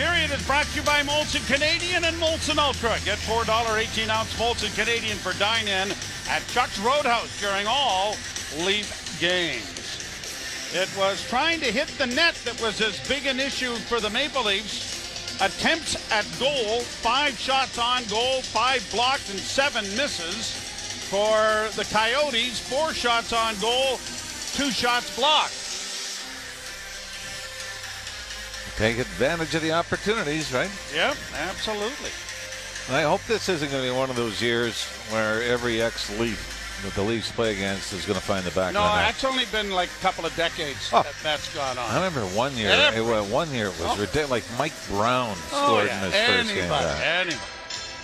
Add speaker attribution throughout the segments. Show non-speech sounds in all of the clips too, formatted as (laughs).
Speaker 1: period is brought to you by Molson Canadian and Molson Ultra. Get $4 18 ounce Molson Canadian for dine in at Chuck's Roadhouse during all Leaf games. It was trying to hit the net that was as big an issue for the Maple Leafs. Attempts at goal, five shots on goal, five blocked, and seven misses. For the Coyotes, four shots on goal, two shots blocked.
Speaker 2: Take advantage of the opportunities, right?
Speaker 1: Yep, absolutely.
Speaker 2: And I hope this isn't going to be one of those years where every ex-Leaf that the Leafs play against is going to find the back
Speaker 1: No,
Speaker 2: of the net.
Speaker 1: that's only been like a couple of decades
Speaker 2: Oh.
Speaker 1: that that's gone on.
Speaker 2: I remember one year.
Speaker 1: Every-
Speaker 2: It, one year it was
Speaker 1: Oh.
Speaker 2: ridiculous. Like Mike Brown
Speaker 1: Oh,
Speaker 2: scored
Speaker 1: yeah.
Speaker 2: in his first game back.
Speaker 1: anybody.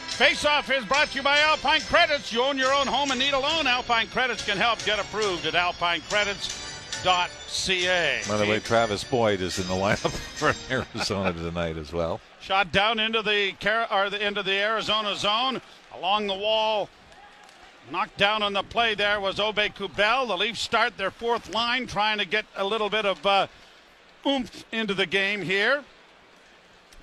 Speaker 1: Face Off is brought to you by Alpine Credits. You own your own home and need a loan. Alpine Credits can help. Get approved at alpinecredits.ca.
Speaker 2: By the way, Travis Boyd is in the lineup (laughs) for Arizona tonight as well.
Speaker 1: Shot down into the or the into the Arizona zone along the wall. Knocked down on the play there was Aubé-Kubel. The Leafs start their fourth line, trying to get a little bit of uh, oomph into the game here.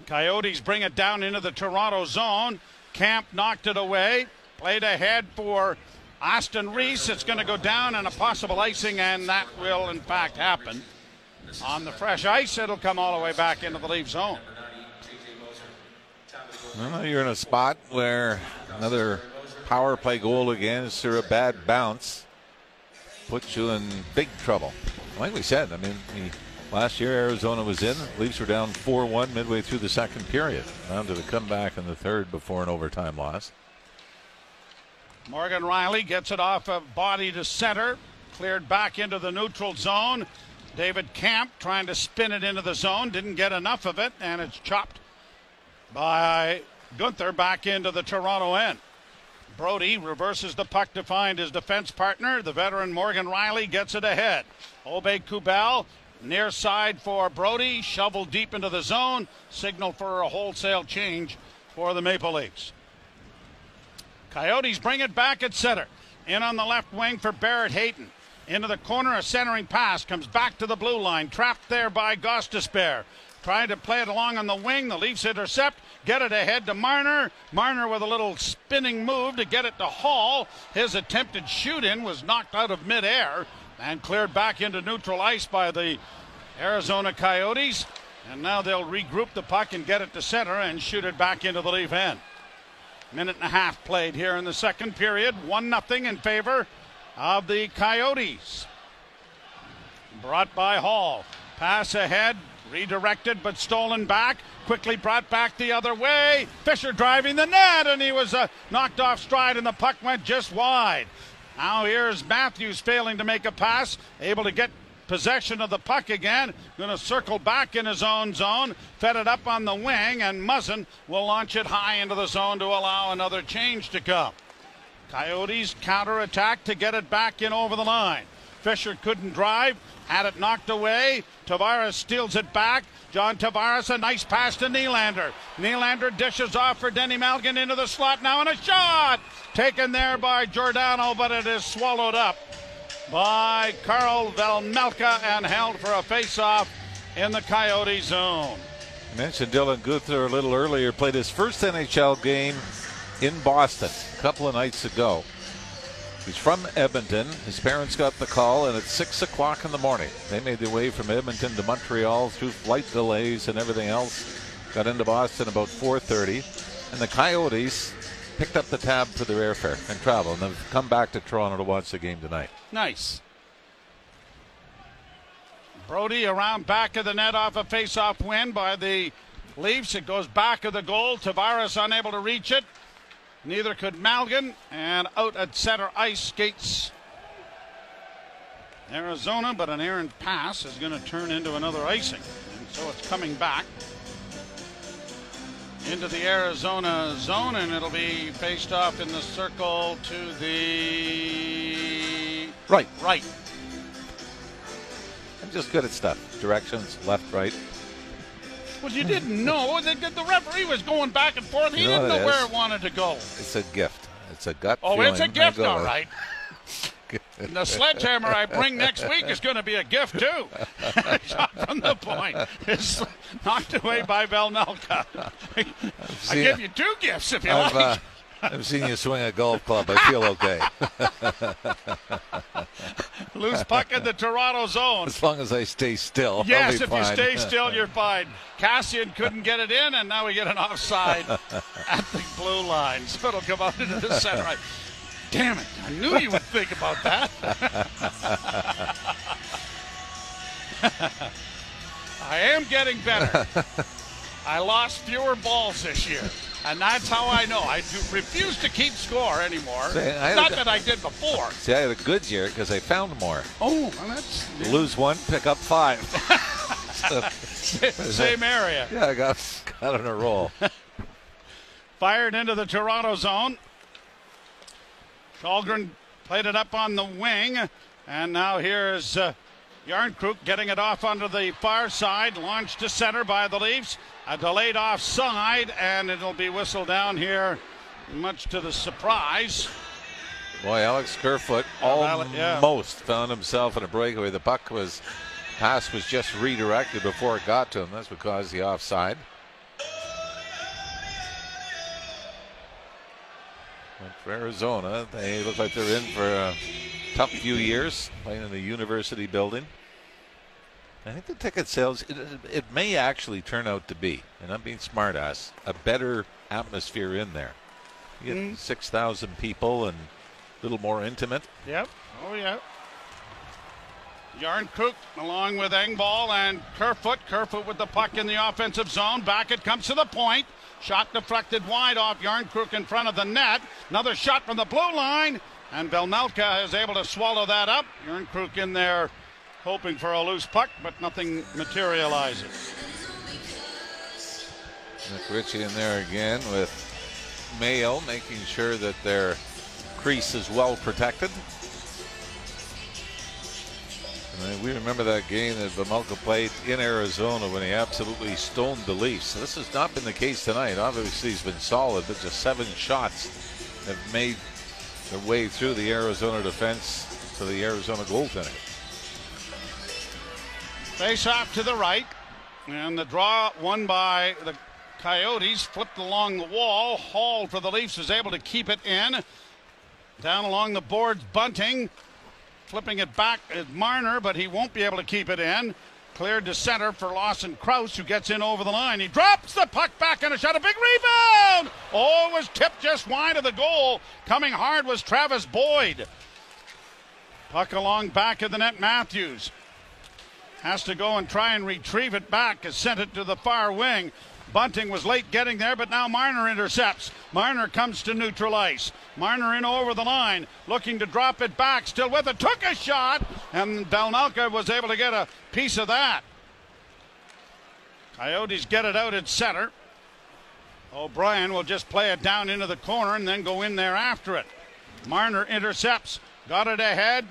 Speaker 1: Coyotes bring it down into the Toronto zone. Kämpf knocked it away. Played ahead for Aston-Reese. It's going to go down and a possible icing, and that will in fact happen. On the fresh ice, it'll come all the way back into the Leaf zone.
Speaker 2: Well, you're in a spot where another power play goal against or a bad bounce puts you in big trouble. Like we said, I mean, last year Arizona was in. Leafs were down 4 1 midway through the second period. Down to the comeback in the third before an overtime loss.
Speaker 1: Morgan Rielly gets it off of body to center, cleared back into the neutral zone. David Kämpf trying to spin it into the zone, didn't get enough of it, and it's chopped by Guenther back into the Toronto end. Brodie reverses the puck to find his defense partner. The veteran Morgan Rielly gets it ahead. Aubé-Kubel near side for Brodie, shovel deep into the zone, signal for a wholesale change for the Maple Leafs. Coyotes bring it back at center. In on the left wing for Barrett Hayton. Into the corner, a centering pass comes back to the blue line. Trapped there by Gostisbehere. Trying to play it along on the wing. The Leafs intercept. Get it ahead to Marner. Marner with a little spinning move to get it to Holl. His attempted shoot in was knocked out of midair and cleared back into neutral ice by the Arizona Coyotes. And now they'll regroup the puck and get it to center and shoot it back into the Leaf end. Minute and a half played here in the second period. 1 0 in favor of the Coyotes. Brought by Holl. Pass ahead, redirected but stolen back. Quickly brought back the other way. Fischer driving the net, and he was uh, knocked off stride, and the puck went just wide. Now here's Matthews failing to make a pass, able to get possession of the puck again. Going to circle back in his own zone. Fed it up on the wing, and Muzzin will launch it high into the zone to allow another change to come. Coyotes counterattack to get it back in over the line. Fischer couldn't drive, had it knocked away. Tavares steals it back. John Tavares, a nice pass to Nylander. Nylander dishes off for Denny Malgin into the slot now, and a shot taken there by Giordano, but it is swallowed up by Carl Vejmelka and held for a face-off in the Coyote zone.
Speaker 2: I mentioned Dylan Guenther a little earlier. Played his first NHL game in Boston a couple of nights ago. He's from Edmonton. His parents got the call, and at six o'clock in the morning, they made their way from Edmonton to Montreal through flight delays and everything else. Got into Boston about 4:30, and the Coyotes picked up the tab for their airfare and travel, and they've come back to Toronto to watch the game tonight.
Speaker 1: Nice. Brodie around back of the net off a face-off win by the Leafs. It goes back of the goal. Tavares unable to reach it. Neither could Malgin. And out at center ice skates Arizona, but an errant pass is going to turn into another icing. And so it's coming back into the Arizona zone, and it'll be faced off in the circle to the
Speaker 2: Right.
Speaker 1: right.
Speaker 2: I'm just good at stuff. Directions, left, right.
Speaker 1: Well, you didn't know. The, the referee was going back and forth. He
Speaker 2: You know
Speaker 1: didn't know
Speaker 2: it
Speaker 1: where
Speaker 2: is?
Speaker 1: it wanted to go.
Speaker 2: It's a gift. It's a gut
Speaker 1: Oh,
Speaker 2: feeling.
Speaker 1: it's a gift, all right. And the sledgehammer I bring next week is going to be a gift too. (laughs) Shot from the point is knocked away by Vejmelka. I give you two gifts if you
Speaker 2: I've,
Speaker 1: like.
Speaker 2: uh, I've seen you swing a golf club. I feel okay. (laughs)
Speaker 1: Loose puck in the Toronto zone.
Speaker 2: As long as I stay still. I'll
Speaker 1: Yes, if you stay (laughs) still, you're fine. Kassian couldn't get it in, and now we get an offside at the blue line. So it'll come out into the center. I, damn it! I knew you would think about that. (laughs) I am getting better. I lost fewer balls this year. And that's how I know. I do refuse to keep score anymore.
Speaker 2: I
Speaker 1: Not
Speaker 2: a-
Speaker 1: that I did before.
Speaker 2: See, I had a good year because I found more.
Speaker 1: Oh, well, that's
Speaker 2: Lose one, pick up five. (laughs) (laughs)
Speaker 1: same area.
Speaker 2: yeah, I got got on a roll.
Speaker 1: Fired into the Toronto zone. Källgren played it up on the wing. And now here's uh, Järnkrok getting it off onto the far side. Launched to center by the Leafs. A delayed offside, and it'll be whistled down here, much to the surprise.
Speaker 2: Boy, Alex Kerfoot
Speaker 1: Alex- yeah.
Speaker 2: almost found himself in a breakaway. The puck was pass was just redirected before it got to him. That's what caused the offside. For Arizona, they look like they're in for a tough few years playing in the university building. I think the ticket sales, it, it may actually turn out to be, and I'm being smart ass, a better atmosphere in there. You get mm-hmm. 6,000 people and a little more intimate.
Speaker 1: Yep. Oh, yeah. Järnkrok along with Engvall and Kerfoot. Kerfoot with the puck in the offensive zone. Back it comes to the point. Shot deflected wide off Järnkrok in front of the net. Another shot from the blue line. And Vejmelka is able to swallow that up. Järnkrok in there hoping for a loose puck, but nothing materializes.
Speaker 2: Nick Ritchie in there again with Mayo making sure that their crease is well protected. And then we remember that game that Vejmelka played in Arizona when he absolutely stoned the Leafs. This has not been the case tonight. Obviously, he's been solid, but just seven shots have made their way through the Arizona defense to the Arizona goaltending.
Speaker 1: Face off to the right. And the draw won by the Coyotes. Flipped along the wall. Holl for the Leafs is able to keep it in. Down along the boards, Bunting. Flipping it back at Marner, but he won't be able to keep it in. Cleared to center for Lawson Crouse, who gets in over the line. He drops the puck back and a shot. A big rebound! Oh, it was tipped just wide of the goal. Coming hard was Travis Boyd. Puck along back of the net, Matthews has to go and try and retrieve it back. Has sent it to the far wing. Bunting was late getting there, but now Marner intercepts. Marner comes to neutral ice. Marner in over the line, looking to drop it back. Still with it, took a shot, and Vejmelka was able to get a piece of that. Coyotes get it out at center. O'Brien will just play it down into the corner and then go in there after it. Marner intercepts, got it ahead.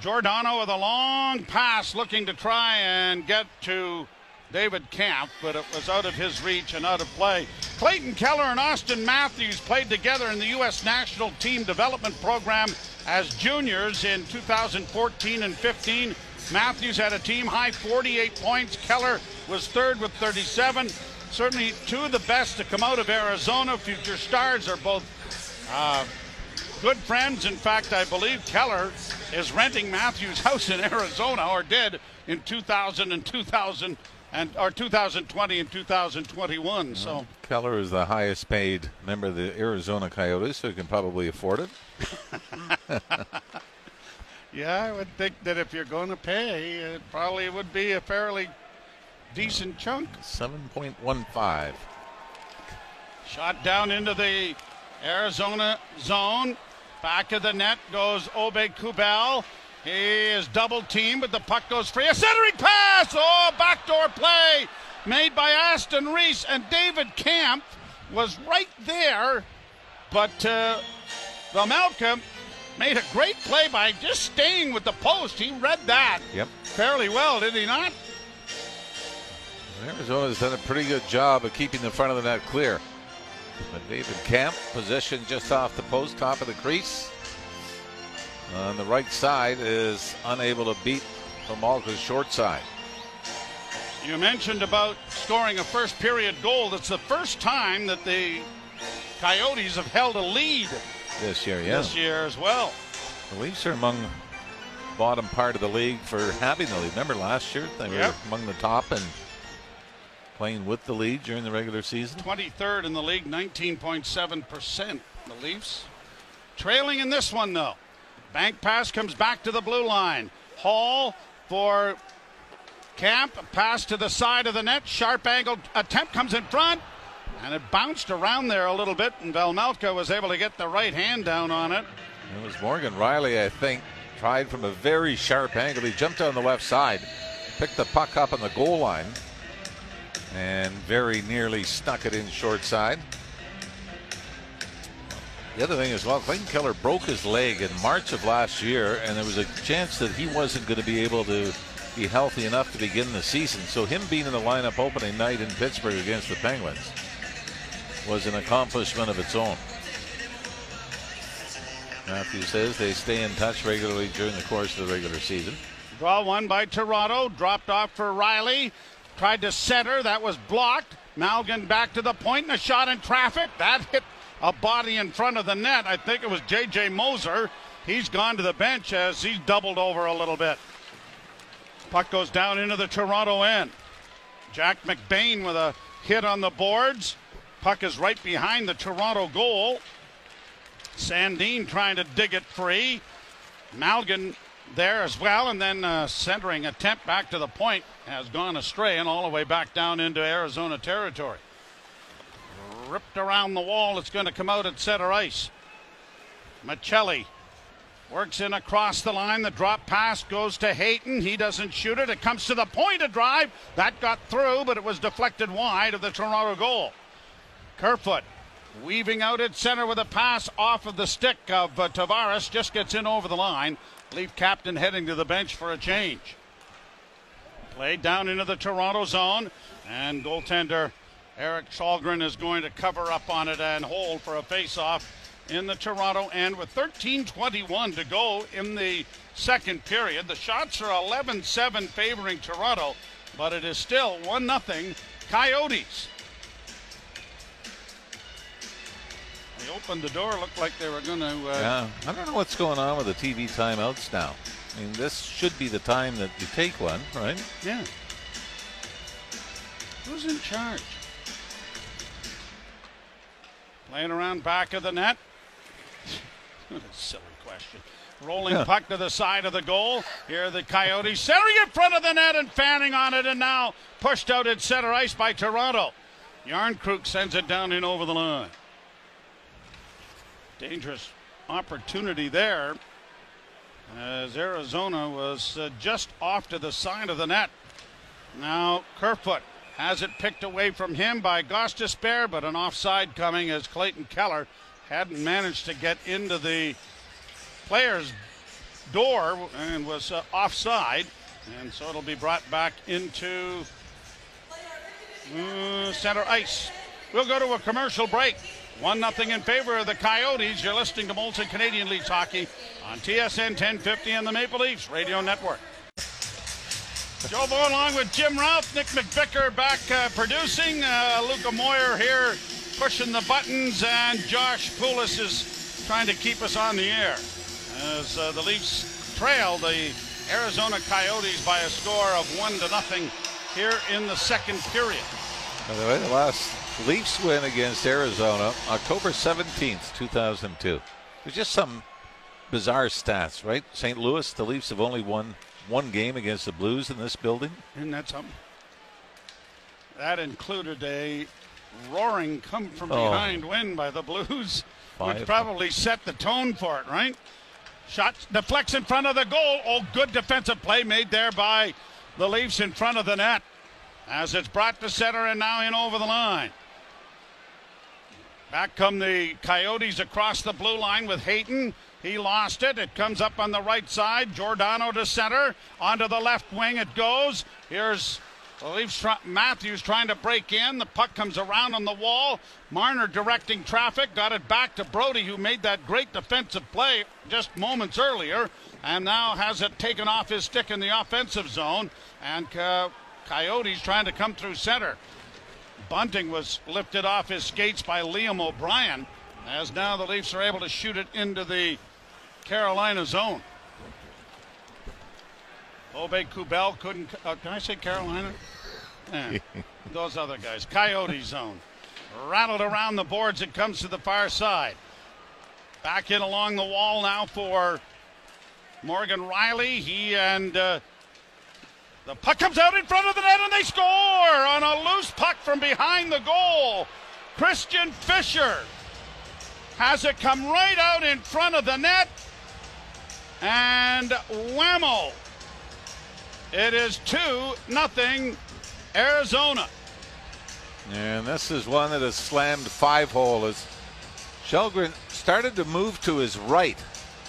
Speaker 1: Giordano with a long pass looking to try and get to David Kämpf, but it was out of his reach and out of play. Clayton Keller and Auston Matthews played together in the U.S. National Team Development Program as juniors in 2014 and 15. Matthews had a team high 48 points. Keller was third with 37. Certainly two of the best to come out of Arizona. Future stars are both uh, good friends. In fact, I believe Keller is renting Matthews' (laughs) house in Arizona, or did in 2000 and 2000 and or 2020 and 2021. So
Speaker 2: Keller is the highest paid member of the Arizona Coyotes, so he can probably afford it. (laughs)
Speaker 1: yeah, I would think that if you're going to pay, it probably would be a fairly decent chunk.
Speaker 2: 7.15.
Speaker 1: Shot down into the Arizona zone. Back of the net goes Aubé-Kubel. He is double teamed, but the puck goes free. A centering pass! Oh, backdoor play made by Aston Reese. And David Kämpf was right there, but uh, Malcolm made a great play by just staying with the post. He read that
Speaker 2: Yep.
Speaker 1: fairly well, did he not?
Speaker 2: Arizona's done a pretty good job of keeping the front of the net clear. But David Kämpf, positioned just off the post, top of the crease. Uh, on the right side is unable to beat Homolka's short side.
Speaker 1: You mentioned about scoring a first period goal. That's the first time that the Coyotes have held a lead
Speaker 2: this year, yeah.
Speaker 1: This year as well.
Speaker 2: The Leafs are among bottom part of the league for having the lead. Remember last year they
Speaker 1: yep.
Speaker 2: were among the top and playing with the lead during the regular season.
Speaker 1: 23rd in the league, 19.7%. The Leafs trailing in this one though. Bank pass comes back to the blue line. Holl for Kämpf. Pass to the side of the net. Sharp angle attempt comes in front. And it bounced around there a little bit, and Vejmelka was able to get the right hand down on it.
Speaker 2: It was Morgan Rielly, I think, tried from a very sharp angle. He jumped on the left side, picked the puck up on the goal line, and very nearly snuck it in short side. The other thing as well, Clayton Keller broke his leg in March of last year, and there was a chance that he wasn't going to be able to be healthy enough to begin the season. So him being in the lineup opening night in Pittsburgh against the Penguins was an accomplishment of its own. Matthew says they stay in touch regularly during the course of the regular season.
Speaker 1: Draw one by Toronto, dropped off for Rielly, tried to center, that was blocked. Malgin back to the point and a shot in traffic. That hit a body in front of the net. I think it was J.J. Moser. He's gone to the bench as he's doubled over a little bit. Puck goes down into the Toronto end. Jack McBain with a hit on the boards. Puck is right behind the Toronto goal. Sandin trying to dig it free. Malgin there as well, and then uh, centering attempt back to the point has gone astray and all the way back down into Arizona territory. Ripped around the wall, it's going to come out at center ice. Maccelli works in across the line. The drop pass goes to Hayton. He doesn't shoot it. It comes to the point of drive. That got through, but it was deflected wide of the Toronto goal. Kerfoot weaving out at center with a pass off of the stick of uh, Tavares. Just gets in over the line. Leaf captain heading to the bench for a change. Played down into the Toronto zone, and goaltender Erik Källgren is going to cover up on it and hold for a face-off in the Toronto end with 13:21 to go in the second period. The shots are 11-7 favoring Toronto, but it is still one 0 Coyotes. They opened the door, looked like they were going to. Uh,
Speaker 2: yeah, I don't know what's going on with the TV timeouts now. I mean, this should be the time that you take one, right?
Speaker 1: Yeah. Who's in charge? Playing around back of the net. (laughs) what a silly question. Rolling yeah. puck to the side of the goal. Here the Coyotes centering in front of the net and fanning on it, and now pushed out at center ice by Toronto. Järnkrok sends it down in over the line. Dangerous opportunity there as Arizona was uh, just off to the side of the net. Now Kerfoot has it picked away from him by Gostisbehere, but an offside coming as Clayton Keller hadn't managed to get into the player's door and was uh, offside. And so it'll be brought back into uh, center ice. We'll go to a commercial break. 1 0 in favor of the Coyotes. You're listening to Molson Canadian Leafs Hockey on TSN 1050 and the Maple Leafs Radio Network. Joe Bow along with Jim Ralph, Nick McVicker back uh, producing, uh, Luca Moyer here pushing the buttons, and Josh Poulos is trying to keep us on the air as uh, the Leafs trail the Arizona Coyotes by a score of one to nothing here in the second period.
Speaker 2: By the way, the last Leafs win against Arizona October 17th, 2002. There's just some bizarre stats, right? St. Louis, the Leafs have only won one game against the Blues in this building.
Speaker 1: Isn't that something? That included a roaring come from oh. behind win by the Blues, Five. which probably set the tone for it, right? Shot deflects in front of the goal. Oh, good defensive play made there by the Leafs in front of the net. As it's brought to center and now in over the line. Back come the Coyotes across the blue line with Hayton. He lost it. It comes up on the right side. Giordano to center. Onto the left wing it goes. Here's Leafs, Matthews trying to break in. The puck comes around on the wall. Marner directing traffic. Got it back to Brodie, who made that great defensive play just moments earlier. And now has it taken off his stick in the offensive zone. And uh, Coyotes trying to come through center. Bunting was lifted off his skates by Liam O'Brien. As now the Leafs are able to shoot it into the Carolina zone. Aubé-Kubel couldn't. Uh, can I say Carolina? Yeah, (laughs) those other guys. Coyote zone. Rattled around the boards. It comes to the far side. Back in along the wall now for Morgan Rielly. He and uh, the puck comes out in front of the net and they score on a loose puck from behind the goal. Christian Fischer has it come right out in front of the net. And whammo. It is 2 nothing Arizona.
Speaker 2: And this is one that has slammed five hole as Källgren started to move to his right,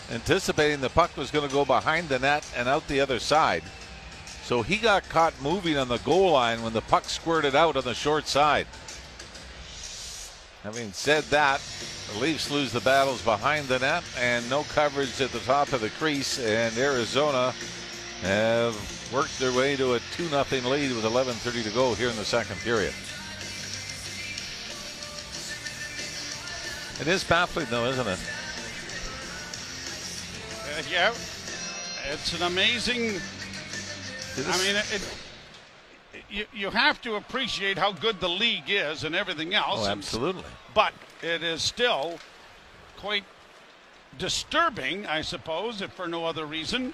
Speaker 2: anticipating the puck was going to go behind the net and out the other side. So he got caught moving on the goal line when the puck squirted out on the short side. Having said that, the Leafs lose the battles behind the net and no coverage at the top of the crease, and Arizona have worked their way to a 2 0 lead with 11.30 to go here in the second period. It is baffling, though, isn't it?
Speaker 1: Uh, yeah, it's an amazing. I mean, it, it, you, you have to appreciate how good the league is and everything else.
Speaker 2: Oh,
Speaker 1: and-
Speaker 2: absolutely.
Speaker 1: but it is still quite disturbing, I suppose, if for no other reason,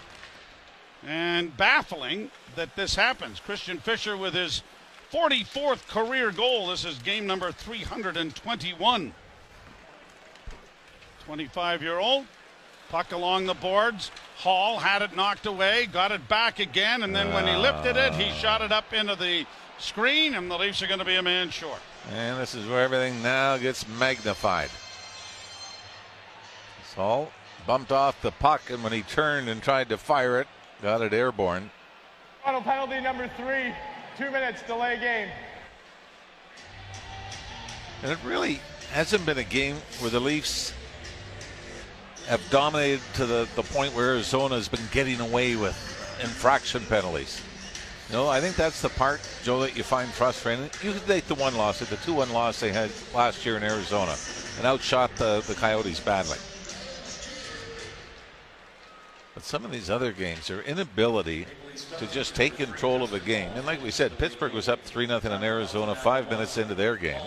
Speaker 1: and baffling that this happens. Christian Fischer with his 44th career goal. This is game number 321. 25 year old. Puck along the boards. Holl had it knocked away, got it back again, and then when he lifted it, he ah. shot it up into the screen, and the Leafs are going to be a man short.
Speaker 2: And this is where everything now gets magnified. Saul bumped off the puck, and when he turned and tried to fire it, got it airborne.
Speaker 3: Final penalty number three, two minutes delay game.
Speaker 2: And it really hasn't been a game where the Leafs have dominated to the, the point where Arizona has been getting away with infraction penalties. You know, I think that's the part, Joe, that you find frustrating. You could take the one loss, the 2 1 loss they had last year in Arizona, and outshot the, the Coyotes badly. But some of these other games, their inability to just take control of a game. And like we said, Pittsburgh was up 3 0 in Arizona five minutes into their game.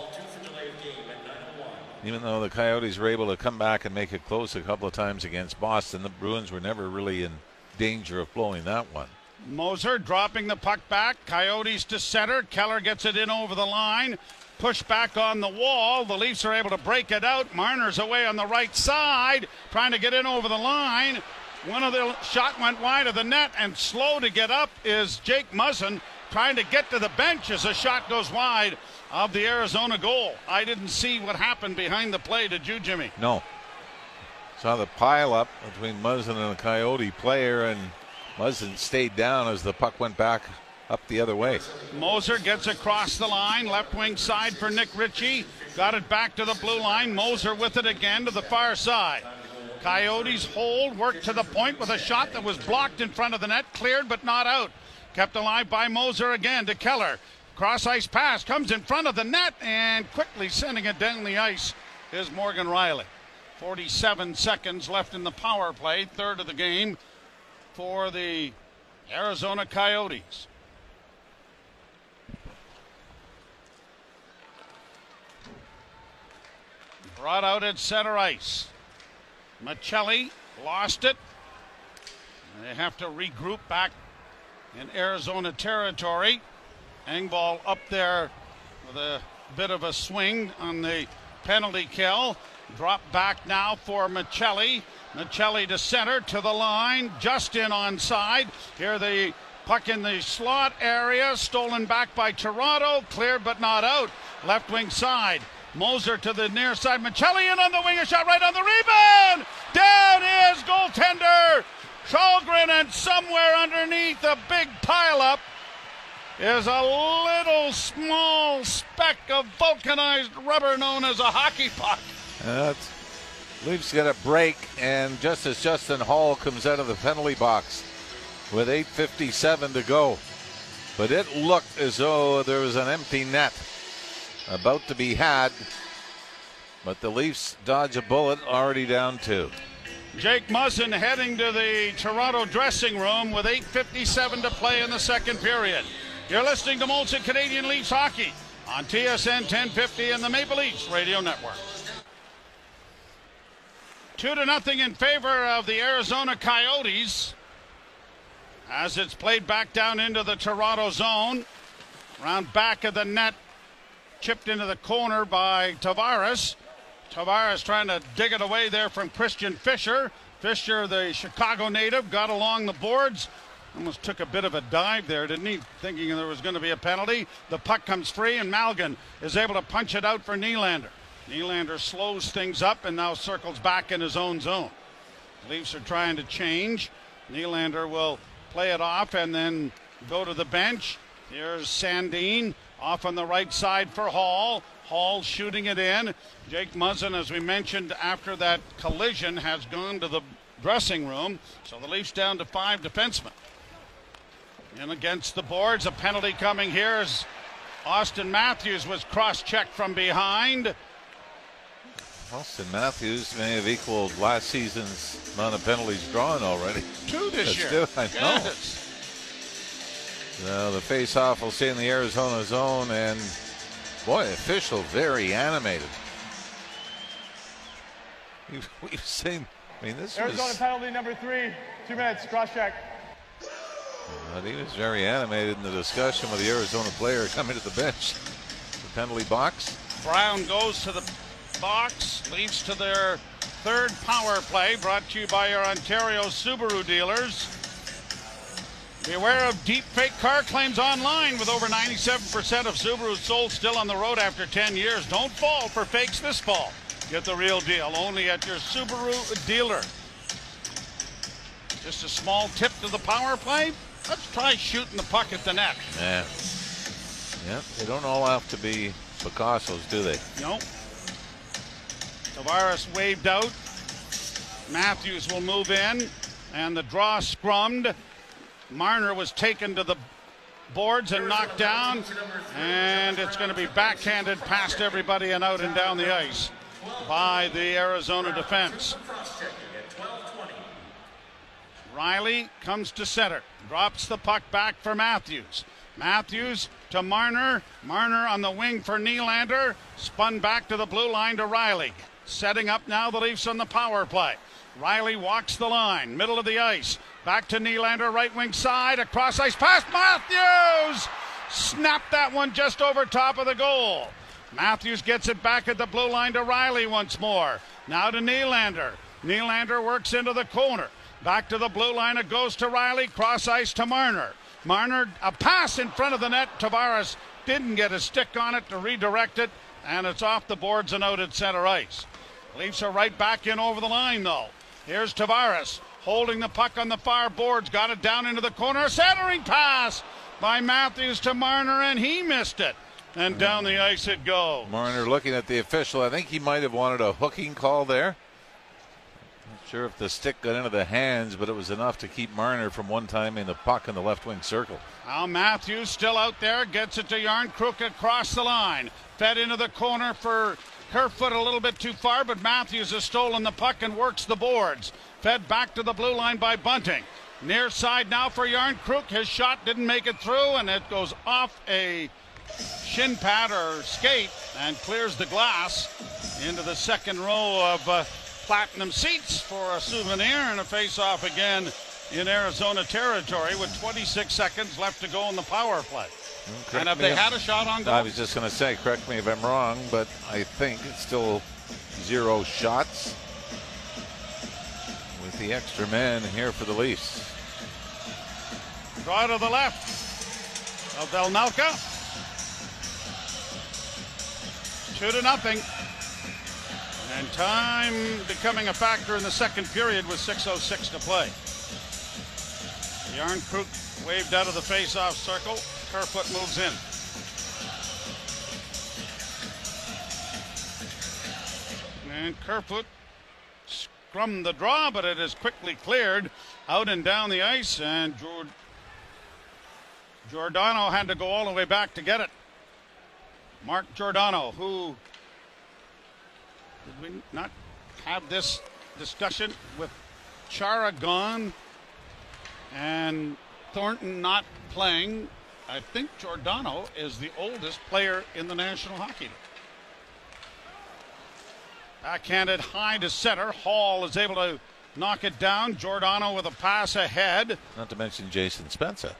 Speaker 2: Even though the Coyotes were able to come back and make it close a couple of times against Boston, the Bruins were never really in danger of blowing that one.
Speaker 1: Moser dropping the puck back. Coyotes to center. Keller gets it in over the line. Push back on the wall. The Leafs are able to break it out. Marner's away on the right side, trying to get in over the line. One of the shot went wide of the net, and slow to get up is Jake Muzzin, trying to get to the bench as a shot goes wide of the Arizona goal. I didn't see what happened behind the play. Did you, Jimmy?
Speaker 2: No. Saw the pile up between Muzzin and a Coyote player, and Muzzin stayed down as the puck went back up the other way.
Speaker 1: Moser gets across the line, left wing side for Nick Ritchie. Got it back to the blue line. Moser with it again to the far side. Coyotes hold, work to the point with a shot that was blocked in front of the net, cleared but not out. Kept alive by Moser again to Keller. Cross ice pass comes in front of the net and quickly sending it down the ice is Morgan Rielly. 47 seconds left in the power play, third of the game for the Arizona Coyotes. Brought out at center ice. Maccelli lost it. They have to regroup back in Arizona territory. Engvall up there with a bit of a swing on the penalty kill. Drop back now for Maccelli. Maccelli to center to the line, just in on side. Here the puck in the slot area, stolen back by Toronto, cleared but not out. Left wing side. Moser to the near side. Maccelli in on the wing, shot right on the rebound. Down is goaltender Källgren, and somewhere underneath a big pileup is a little small speck of vulcanized rubber known as a hockey puck.
Speaker 2: That's Leafs get a break, and just as Justin Holl comes out of the penalty box with 8.57 to go. But it looked as though there was an empty net about to be had. But the Leafs dodge a bullet, already down two.
Speaker 1: Jake Muzzin heading to the Toronto dressing room with 8.57 to play in the second period. You're listening to Molson Canadian Leafs Hockey on TSN 1050 and the Maple Leafs Radio Network. Two to nothing in favor of the Arizona Coyotes as it's played back down into the Toronto zone. Round back of the net, chipped into the corner by Tavares. Tavares trying to dig it away there from Christian Fischer. Fischer, the Chicago native, got along the boards. Almost took a bit of a dive there, didn't he? Thinking there was going to be a penalty. The puck comes free, and Malgin is able to punch it out for Nylander. Nylander slows things up and now circles back in his own zone. Leafs are trying to change. Nylander will play it off and then go to the bench. Here's Sandin off on the right side for Holl. Holl shooting it in. Jake Muzzin, as we mentioned after that collision, has gone to the dressing room. So the Leafs down to five defensemen. In against the boards, a penalty coming here as Auston Matthews was cross checked from behind.
Speaker 2: Auston Matthews may have equaled last season's amount of penalties drawn already.
Speaker 1: Two this
Speaker 2: That's
Speaker 1: year.
Speaker 2: two, I know.
Speaker 1: Yes.
Speaker 2: Now the face-off will stay in the Arizona zone, and boy, official very animated. We've, (laughs) we've seen. I mean, this
Speaker 3: Arizona
Speaker 2: was.
Speaker 3: penalty number three. Two minutes. Cross check.
Speaker 2: But he was very animated in the discussion with the Arizona player coming to the bench. The penalty box.
Speaker 1: Brown goes to the box, leads to their third power play, brought to you by your Ontario Subaru dealers. Beware of deep fake car claims online with over 97% of Subarus sold still on the road after 10 years. Don't fall for fakes this fall. Get the real deal only at your Subaru dealer. Just a small tip to the power play. Let's try shooting the puck at the net.
Speaker 2: Yeah. Yeah, they don't all have to be Picasso's, do they?
Speaker 1: No. Tavares waved out. Matthews will move in, and the draw scrummed. Marner was taken to the boards and knocked down, and it's going to be backhanded past everybody and out and down the ice by the Arizona defense. Rielly comes to center, drops the puck back for Matthews. Matthews to Marner. Marner on the wing for Nylander. Spun back to the blue line to Rielly. Setting up now the Leafs on the power play. Rielly walks the line, middle of the ice. Back to Nylander, right wing side, across ice pass. Matthews! Snapped that one just over top of the goal. Matthews gets it back at the blue line to Rielly once more. Now to Nylander. Nylander works into the corner. Back to the blue line. It goes to Rielly. Cross ice to Marner. Marner, a pass in front of the net. Tavares didn't get a stick on it to redirect it, and it's off the boards and out at center ice. Leafs are right back in over the line, though. Here's Tavares holding the puck on the far boards. Got it down into the corner. Centering pass by Matthews to Marner, and he missed it. And down the ice it goes.
Speaker 2: Marner looking at the official. I think he might have wanted a hooking call there. Sure if the stick got into the hands, but it was enough to keep Marner from one time in the puck in the left wing circle.
Speaker 1: Now Matthews still out there, gets it to Järnkrok across the line. Fed into the corner for Kerfoot a little bit too far, but Matthews has stolen the puck and works the boards. Fed back to the blue line by Bunting. Near side now for Järnkrok. His shot didn't make it through, and it goes off a shin pad or skate and clears the glass into the second row of uh, platinum seats for a souvenir and a face-off again in Arizona territory with 26 seconds left to go in the power play.
Speaker 2: Correct
Speaker 1: and have they
Speaker 2: if-
Speaker 1: had a shot on goal?
Speaker 2: I was just going to say, correct me if I'm wrong, but I think it's still zero shots with the extra man here for the Leafs.
Speaker 1: Draw to the left of Vejmelka. Two to nothing. And time becoming a factor in the second period with 6.06 to play. Järnkrok waved out of the face-off circle. Kerfoot moves in. And Kerfoot scrummed the draw, but it is quickly cleared out and down the ice, and Giordano had to go all the way back to get it. Mark Giordano, who did we not have this discussion with Chara gone and Thornton not playing? I think Giordano is the oldest player in the National Hockey League. Backhanded high to center. Holl is able to knock it down. Giordano with a pass ahead.
Speaker 2: Not to mention Jason Spencer.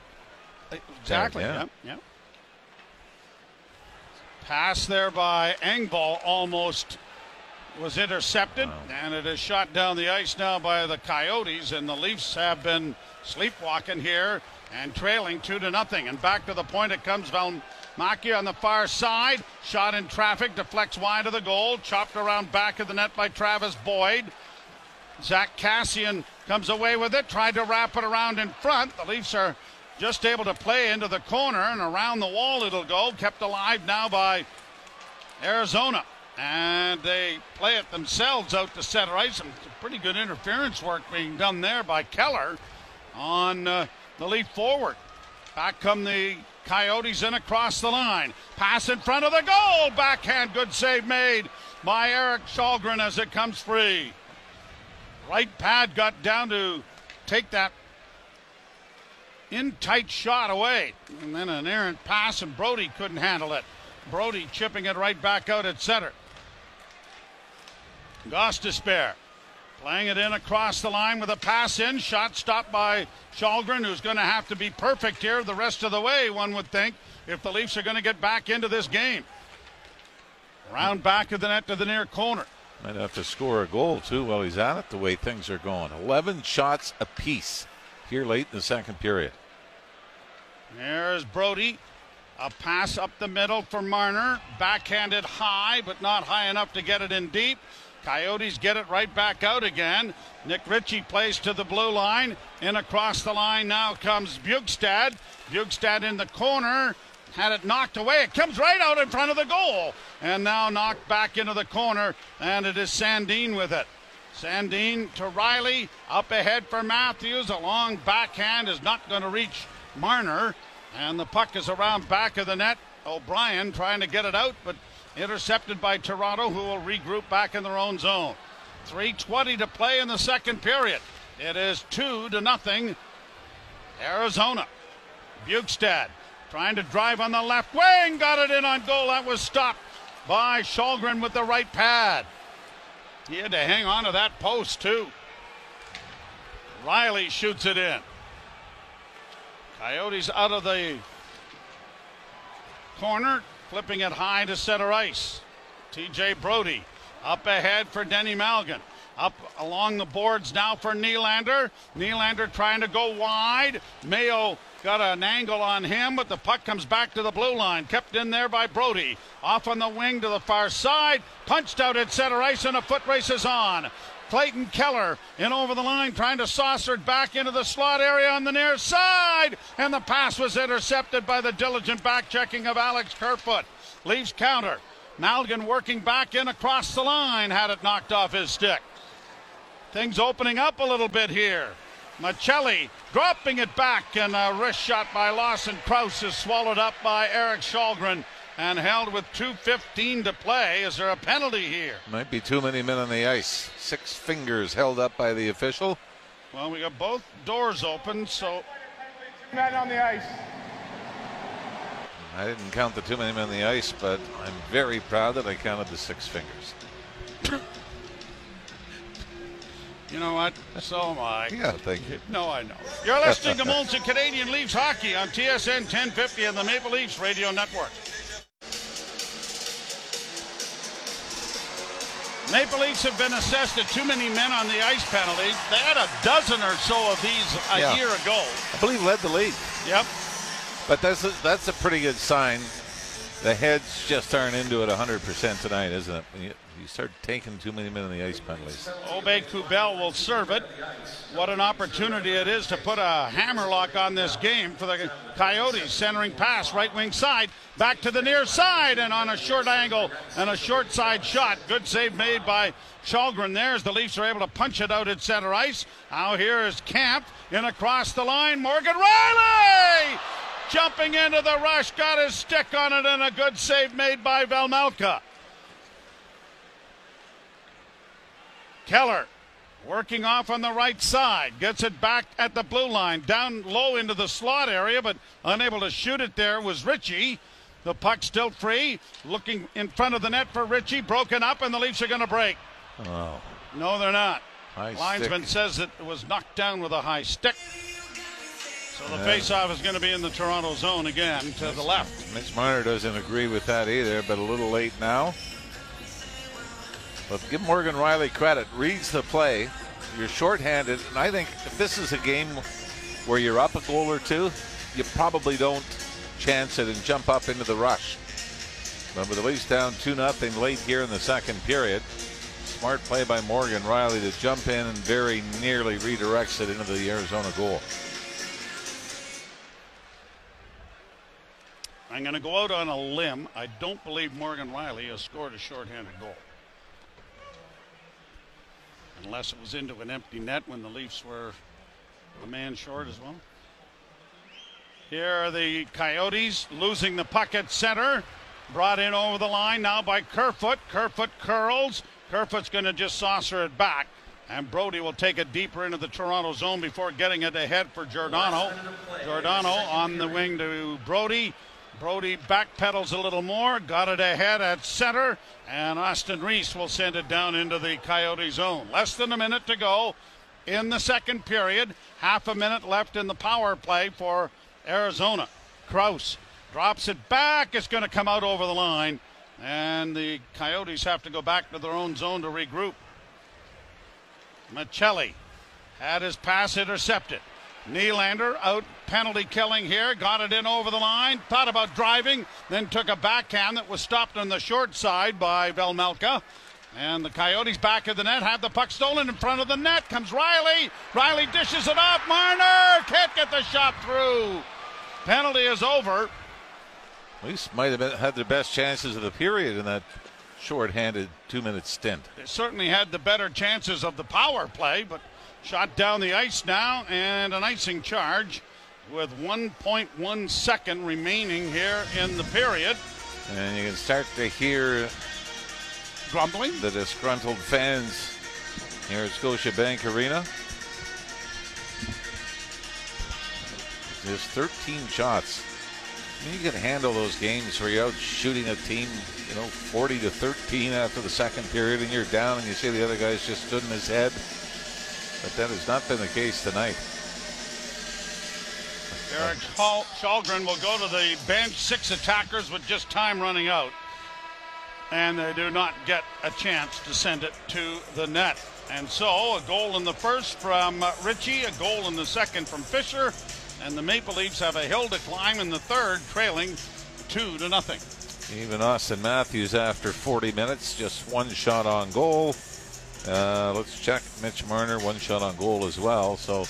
Speaker 1: Exactly.
Speaker 2: Yeah.
Speaker 1: Yeah. yeah. Pass there by Engvall almost was intercepted, and it is shot down the ice now by the Coyotes. And the Leafs have been sleepwalking here and trailing two to nothing. And back to the point it comes. Välimäki on the far side, shot in traffic, deflects wide of the goal, chopped around back of the net by Travis Boyd. Zach Kassian comes away with it, tried to wrap it around in front. The Leafs are just able to play into the corner and around the wall it'll go. Kept alive now by Arizona. And they play it themselves out to center ice. Some pretty good interference work being done there by Keller on uh, the lead forward. Back come the Coyotes in across the line. Pass in front of the goal. Backhand. Good save made by Erik Källgren as it comes free. Right pad got down to take that in tight shot away. And then an errant pass, and Brodie couldn't handle it. Brodie chipping it right back out at center. Gostisbehere playing it in across the line with a pass in. Shot stopped by Källgren, who's going to have to be perfect here the rest of the way, one would think, if the Leafs are going to get back into this game. Round back of the net to the near corner.
Speaker 2: Might have to score a goal too while he's at it. The way things are going, 11 shots apiece here late in the second period.
Speaker 1: There's Brodie. A pass up the middle for Marner. Backhanded high, but not high enough to get it in deep. Coyotes get it right back out again. Nick Ritchie plays to the blue line. In across the line now comes Bjugstad. Bjugstad in the corner. Had it knocked away. It comes right out in front of the goal. And now knocked back into the corner. And it is Sandin with it. Sandin to Rielly. Up ahead for Matthews. A long backhand is not going to reach Marner. And the puck is around back of the net. O'Brien trying to get it out, but intercepted by Toronto, who will regroup back in their own zone. 3.20 to play in the second period. It is 2 to nothing. Arizona. Bjugstad trying to drive on the left wing. Got it in on goal. That was stopped by Källgren with the right pad. He had to hang on to that post, too. Rielly shoots it in. Coyotes out of the corner, flipping it high to center ice. TJ Brodie up ahead for Denny Malgin. Up along the boards now for Nylander. Nylander trying to go wide. Mayo got an angle on him, but the puck comes back to the blue line. Kept in there by Brodie. Off on the wing to the far side. Punched out at center ice, and a foot race is on. Clayton Keller in over the line, trying to saucer it back into the slot area on the near side. And the pass was intercepted by the diligent back checking of Alex Kerfoot. Leaves counter. Malgin working back in across the line, had it knocked off his stick. Things opening up a little bit here. Maccelli dropping it back, and a wrist shot by Lawson Crouse is swallowed up by Erik Källgren and held with 2.15 to play. Is there a penalty here?
Speaker 2: Might be too many men on the ice. Six fingers held up by the official.
Speaker 1: Well, we got both doors open, so
Speaker 3: Men on the ice.
Speaker 2: I didn't count the too many men on the ice, but I'm very proud that I counted the six fingers.
Speaker 1: you know what? So am I.
Speaker 2: Yeah, thank you.
Speaker 1: No, I know. You're listening to (laughs) Molson Canadian Leafs Hockey on TSN 1050 and the Maple Leafs Radio Network. Maple Leafs have been assessed at too many men on the ice penalty. They had a dozen or so of these a
Speaker 2: Yeah.
Speaker 1: year ago.
Speaker 2: I believe led the league,
Speaker 1: Yep.
Speaker 2: but that's a, that's a pretty good sign. The heads just aren't into it 100% tonight, isn't it? You, start taking too many men in the ice penalties.
Speaker 1: Aubé-Kubel will serve it. What an opportunity it is to put a hammerlock on this game for the Coyotes. Centering pass, right wing side, back to the near side, and on a short angle and a short side shot. Good save made by Källgren there as the Leafs are able to punch it out at center ice. Now here is Kämpf in across the line. Morgan Rielly jumping into the rush, got his stick on it, and a good save made by Vejmelka. Keller working off on the right side, gets it back at the blue line, down low into the slot area, but unable to shoot it there was Ritchie. The puck still free, looking in front of the net for Ritchie, broken up, and the Leafs are going to break.
Speaker 2: Oh,
Speaker 1: No, they're not.
Speaker 2: high
Speaker 1: Linesman
Speaker 2: stick.
Speaker 1: says it was knocked down with a high stick. So the faceoff is going to be in the Toronto zone again to the left.
Speaker 2: Mitch Marner doesn't agree with that either, but a little late now. But give Morgan Rielly credit. Reads the play. You're shorthanded, and I think if this is a game where you're up a goal or two, you probably don't chance it and jump up into the rush. But with the Leafs down 2 nothing late here in the second period, smart play by Morgan Rielly to jump in and very nearly redirects it into the Arizona goal.
Speaker 1: I'm going to go out on a limb. I don't believe Morgan Rielly has scored a shorthanded goal. Unless it was into an empty net when the Leafs were a man short as well. Here are the Coyotes losing the puck at center. Brought in over the line now by Kerfoot. Kerfoot curls. Kerfoot's going to just saucer it back. And Brodie will take it deeper into the Toronto zone before getting it ahead for Giordano. Giordano on the wing to Brodie. Brodie backpedals a little more, got it ahead at center, and Aston-Reese will send it down into the Coyote zone. Less than a minute to go in the second period. Half a minute left in the power play for Arizona. Crouse drops it back. It's going to come out over the line, and the Coyotes have to go back to their own zone to regroup. Maccelli had his pass intercepted. Nylander out penalty killing here, got it in over the line, thought about driving, then took a backhand that was stopped on the short side by Vejmelka. And the Coyotes back of the net have the puck stolen in front of the net. Comes Rielly. Rielly dishes it off. Marner can't get the shot through. Penalty is over.
Speaker 2: Leafs might have been, had their best chances of the period in that short-handed two-minute stint.
Speaker 1: They certainly had the better chances of the power play, but shot down the ice now and an icing charge with 1.1 second remaining here in the period.
Speaker 2: And you can start to hear
Speaker 1: Grumbling.
Speaker 2: the disgruntled fans here at Scotiabank Arena. There's 13 shots. I mean, you can handle those games where you're out shooting a team, you know, 40 to 13 after the second period, and you're down, and you see the other guys just stood in his head. But that has not been the case tonight.
Speaker 1: Eric Hall- will go to the bench. Six attackers with just time running out. And they do not get a chance to send it to the net. And so a goal in the first from uh, Ritchie, a goal in the second from Fischer. And the Maple Leafs have a hill to climb in the third, trailing two to nothing.
Speaker 2: Even Auston Matthews, after 40 minutes, just one shot on goal. Uh, let's check Mitch Marner, one shot on goal as well. So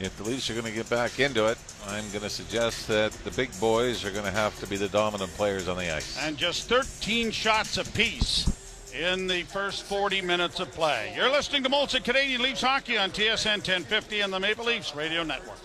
Speaker 2: if the Leafs are going to get back into it, I'm going to suggest that the big boys are going to have to be the dominant players on the ice.
Speaker 1: And just 13 shots apiece in the first 40 minutes of play. You're listening to Molson Canadian Leafs Hockey on TSN 1050 and the Maple Leafs Radio Network.